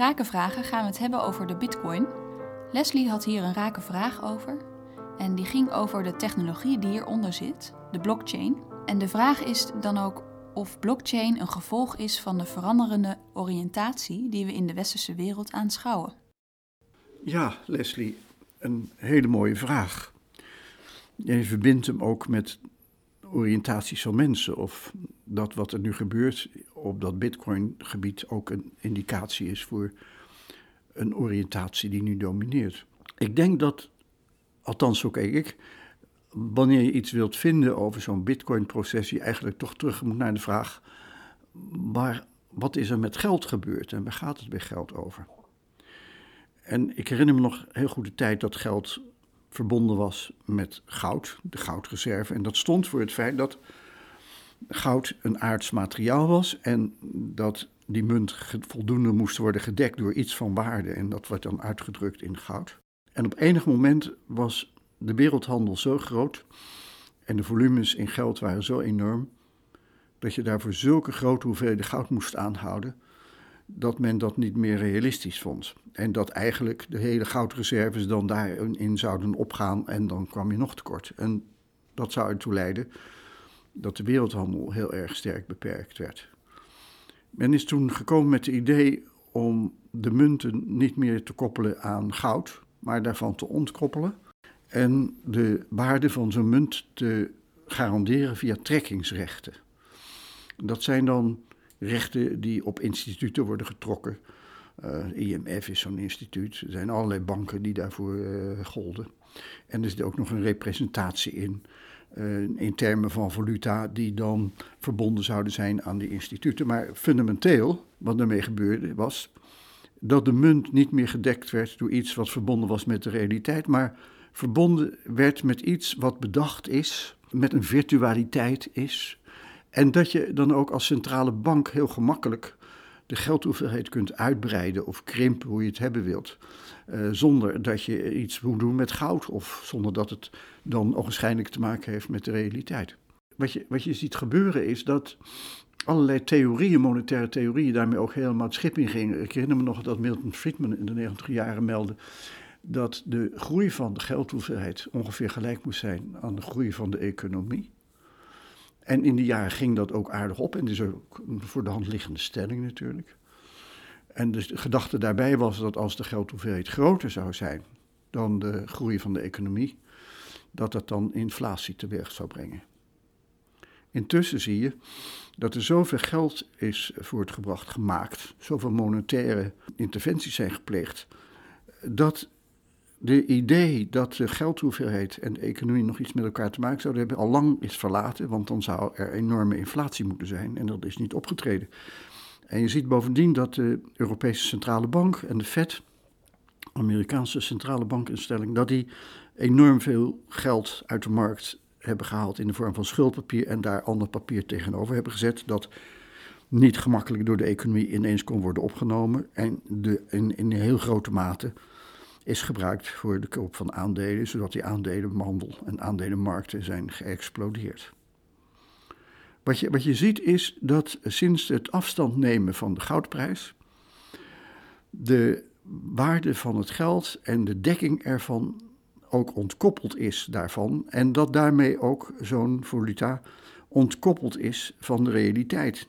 Rake Vragen gaan we het hebben over de Bitcoin. Leslie had hier een rake vraag over. En die ging over de technologie die hieronder zit, de blockchain. En de vraag is dan ook of blockchain een gevolg is van de veranderende oriëntatie die we in de westerse wereld aanschouwen. Ja, Leslie, een hele mooie vraag. Je verbindt hem ook met oriëntaties van mensen. Of dat wat er nu gebeurt op dat Bitcoin-gebied ook een indicatie is voor een oriëntatie die nu domineert. Ik denk dat, althans zo kijk ik, wanneer je iets wilt vinden over zo'n Bitcoin-proces, je eigenlijk toch terug moet naar de vraag: waar, wat is er met geld gebeurd en waar gaat het bij geld over? En ik herinner me nog heel goed de tijd dat geld verbonden was met goud, de goudreserve. En dat stond voor het feit dat goud een aards materiaal was en dat die munt voldoende moest worden gedekt door iets van waarde. En dat werd dan uitgedrukt in goud. En op enig moment was de wereldhandel zo groot en de volumes in geld waren zo enorm dat je daarvoor zulke grote hoeveelheden goud moest aanhouden dat men dat niet meer realistisch vond. En dat eigenlijk de hele goudreserves dan daarin zouden opgaan en dan kwam je nog tekort. En dat zou ertoe leiden dat de wereldhandel heel erg sterk beperkt werd. Men is toen gekomen met het idee om de munten niet meer te koppelen aan goud, maar daarvan te ontkoppelen en de waarde van zo'n munt te garanderen via trekkingsrechten. Dat zijn dan rechten die op instituten worden getrokken. Eh, IMF is zo'n instituut. Er zijn allerlei banken die daarvoor uh, golden. En er zit ook nog een representatie in, uh, in termen van valuta, die dan verbonden zouden zijn aan die instituten. Maar fundamenteel, wat daarmee gebeurde, was dat de munt niet meer gedekt werd door iets wat verbonden was met de realiteit, maar verbonden werd met iets wat bedacht is, met een virtualiteit is, en dat je dan ook als centrale bank heel gemakkelijk de geldhoeveelheid kunt uitbreiden of krimpen hoe je het hebben wilt. Uh, zonder dat je iets moet doen met goud of zonder dat het dan ogenschijnlijk te maken heeft met de realiteit. Wat je, wat je ziet gebeuren is dat allerlei theorieën, monetaire theorieën, daarmee ook helemaal het schip in gingen. Ik herinner me nog dat Milton Friedman in de 90 jaren meldde dat de groei van de geldhoeveelheid ongeveer gelijk moest zijn aan de groei van de economie. En in die jaren ging dat ook aardig op. En dat is ook een voor de hand liggende stelling natuurlijk. En de gedachte daarbij was dat als de geldhoeveelheid groter zou zijn dan de groei van de economie, dat dat dan inflatie teweeg zou brengen. Intussen zie je dat er zoveel geld is voortgebracht, gemaakt, zoveel monetaire interventies zijn gepleegd, dat de idee dat de geldhoeveelheid en de economie nog iets met elkaar te maken zouden hebben, al lang is verlaten, want dan zou er enorme inflatie moeten zijn en dat is niet opgetreden. En je ziet bovendien dat de Europese Centrale Bank en de Fed, Amerikaanse centrale bankinstelling, dat die enorm veel geld uit de markt hebben gehaald in de vorm van schuldpapier en daar ander papier tegenover hebben gezet dat niet gemakkelijk door de economie ineens kon worden opgenomen en de, in, in heel grote mate is gebruikt voor de koop van aandelen, zodat die aandelenhandel en aandelenmarkten zijn geëxplodeerd. Wat je, wat je ziet is dat sinds het afstand nemen van de goudprijs, de waarde van het geld en de dekking ervan ook ontkoppeld is daarvan. En dat daarmee ook zo'n valuta ontkoppeld is van de realiteit.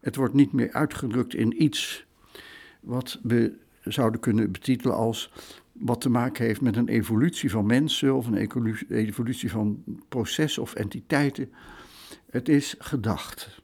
Het wordt niet meer uitgedrukt in iets wat we zouden kunnen betitelen als wat te maken heeft met een evolutie van mensen of een evolutie van processen of entiteiten. Het is gedacht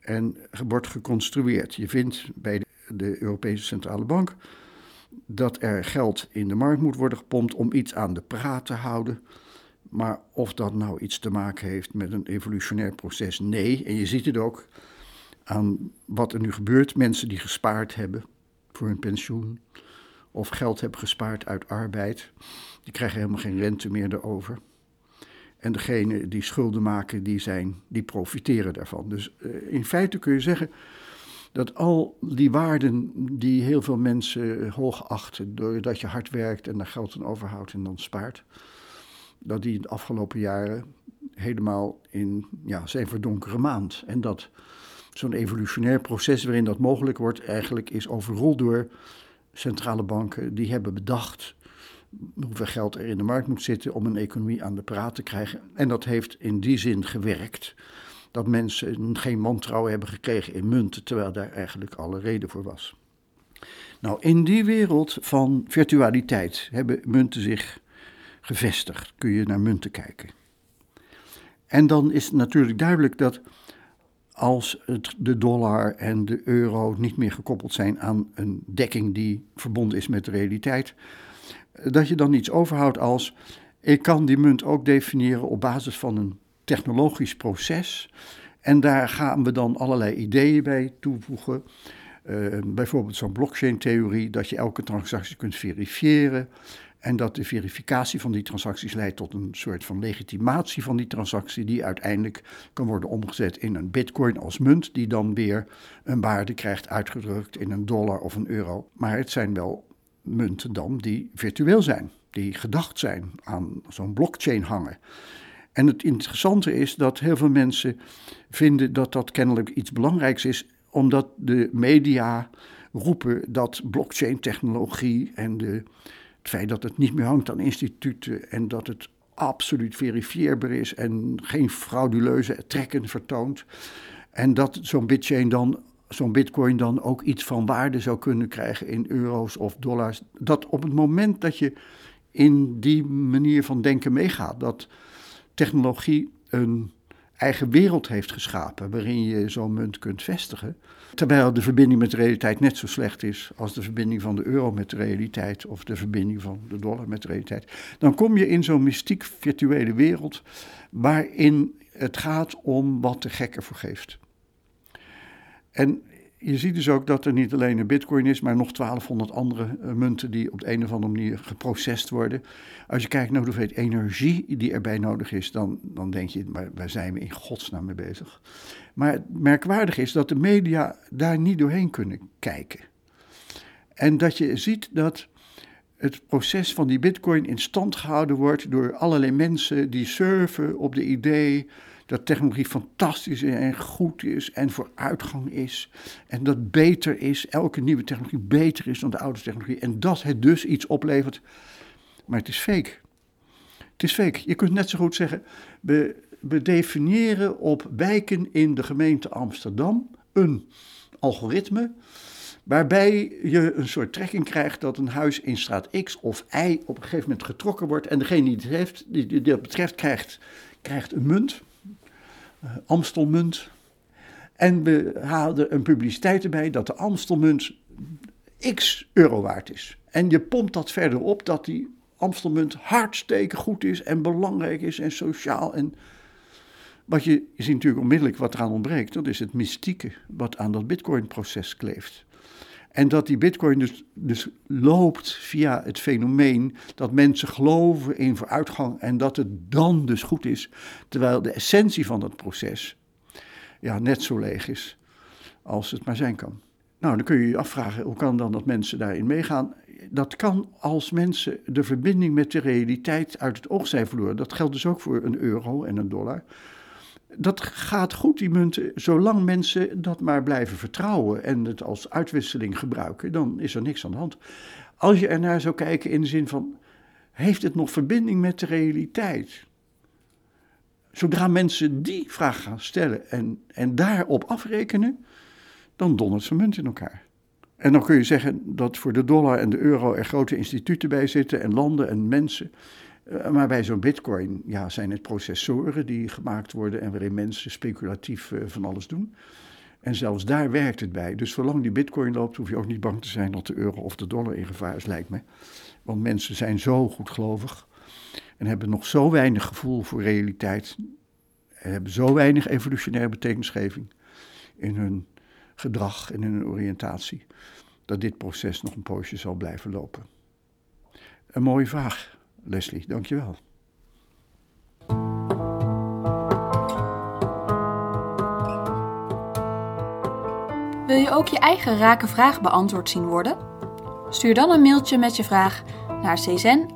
en wordt geconstrueerd. Je vindt bij de Europese Centrale Bank dat er geld in de markt moet worden gepompt om iets aan de praat te houden. Maar of dat nou iets te maken heeft met een evolutionair proces, nee. En je ziet het ook aan wat er nu gebeurt. Mensen die gespaard hebben, voor hun pensioen of geld hebben gespaard uit arbeid, die krijgen helemaal geen rente meer erover. En degene die schulden maken, die, zijn, die profiteren daarvan. Dus uh, in feite kun je zeggen dat al die waarden die heel veel mensen hoog achten, doordat je hard werkt en daar geld aan overhoudt en dan spaart, dat die in de afgelopen jaren helemaal in ja, zijn verdonkere maand. En dat zo'n evolutionair proces waarin dat mogelijk wordt, eigenlijk is overrold door centrale banken. Die hebben bedacht hoeveel geld er in de markt moet zitten om een economie aan de praat te krijgen. En dat heeft in die zin gewerkt dat mensen geen wantrouwen hebben gekregen in munten, terwijl daar eigenlijk alle reden voor was. Nou, in die wereld van virtualiteit hebben munten zich gevestigd. Kun je naar munten kijken. En dan is het natuurlijk duidelijk dat als het, de dollar en de euro niet meer gekoppeld zijn aan een dekking die verbonden is met de realiteit, dat je dan iets overhoudt als ik kan die munt ook definiëren op basis van een technologisch proces. En daar gaan we dan allerlei ideeën bij toevoegen. Uh, bijvoorbeeld zo'n blockchain-theorie, dat je elke transactie kunt verifiëren. En dat de verificatie van die transacties leidt tot een soort van legitimatie van die transactie, die uiteindelijk kan worden omgezet in een bitcoin als munt, die dan weer een waarde krijgt uitgedrukt in een dollar of een euro. Maar het zijn wel munten dan die virtueel zijn, die gedacht zijn aan zo'n blockchain hangen. En het interessante is dat heel veel mensen vinden dat dat kennelijk iets belangrijks is, omdat de media roepen dat blockchain-technologie en de, het feit dat het niet meer hangt aan instituten en dat het absoluut verifieerbaar is en geen frauduleuze trekken vertoont. En dat zo'n bitchain dan, zo'n bitcoin dan ook iets van waarde zou kunnen krijgen in euro's of dollars. Dat op het moment dat je in die manier van denken meegaat, dat technologie een eigen wereld heeft geschapen waarin je zo'n munt kunt vestigen. Terwijl de verbinding met de realiteit net zo slecht is als de verbinding van de euro met de realiteit of de verbinding van de dollar met de realiteit. Dan kom je in zo'n mystiek virtuele wereld waarin het gaat om wat de gek ervoor geeft. En je ziet dus ook dat er niet alleen een bitcoin is, maar nog 1200 andere uh, munten die op de een of andere manier geprocessed worden. Als je kijkt naar de energie die erbij nodig is, dan, dan denk je, maar waar zijn we in godsnaam mee bezig? Maar het merkwaardig is dat de media daar niet doorheen kunnen kijken. En dat je ziet dat het proces van die bitcoin in stand gehouden wordt door allerlei mensen die surfen op de idee dat technologie fantastisch en goed is en vooruitgang is. En dat beter is, elke nieuwe technologie beter is dan de oude technologie. En dat het dus iets oplevert. Maar het is fake. Het is fake. Je kunt net zo goed zeggen, we, we definiëren op wijken in de gemeente Amsterdam een algoritme waarbij je een soort trekking krijgt dat een huis in straat X of Y op een gegeven moment getrokken wordt en degene die het heeft, die, dat betreft krijgt, krijgt een munt uh, Amstelmunt. En we haalden een publiciteit erbij dat de Amstelmunt x euro waard is. En je pompt dat verder op dat die Amstelmunt hartstikke goed is en belangrijk is en sociaal. En wat je, je ziet natuurlijk onmiddellijk wat eraan ontbreekt, dat is het mystieke wat aan dat bitcoin-proces kleeft. En dat die bitcoin dus, dus loopt via het fenomeen dat mensen geloven in vooruitgang en dat het dan dus goed is, terwijl de essentie van dat proces ja, net zo leeg is als het maar zijn kan. Nou, dan kun je je afvragen, hoe kan dan dat mensen daarin meegaan? Dat kan als mensen de verbinding met de realiteit uit het oog zijn verloren. Dat geldt dus ook voor een euro en een dollar dat gaat goed, die munten, zolang mensen dat maar blijven vertrouwen en het als uitwisseling gebruiken, dan is er niks aan de hand. Als je ernaar zou kijken in de zin van, heeft het nog verbinding met de realiteit? Zodra mensen die vraag gaan stellen en, en daarop afrekenen, dan dondert ze munt in elkaar. En dan kun je zeggen dat voor de dollar en de euro er grote instituten bij zitten en landen en mensen. Eh, maar bij zo'n bitcoin ja, zijn het processoren die gemaakt worden en waarin mensen speculatief eh, van alles doen. En zelfs daar werkt het bij. Dus zolang die bitcoin loopt, hoef je ook niet bang te zijn dat de euro of de dollar in gevaar is, lijkt me. Want mensen zijn zo goedgelovig en hebben nog zo weinig gevoel voor realiteit. En hebben zo weinig evolutionaire betekenisgeving in hun gedrag en in hun oriëntatie. Dat dit proces nog een poosje zal blijven lopen. Een mooie vraag. Leslie, dankjewel. Wil je ook je eigen rake vraag beantwoord zien worden? Stuur dan een mailtje met je vraag naar czen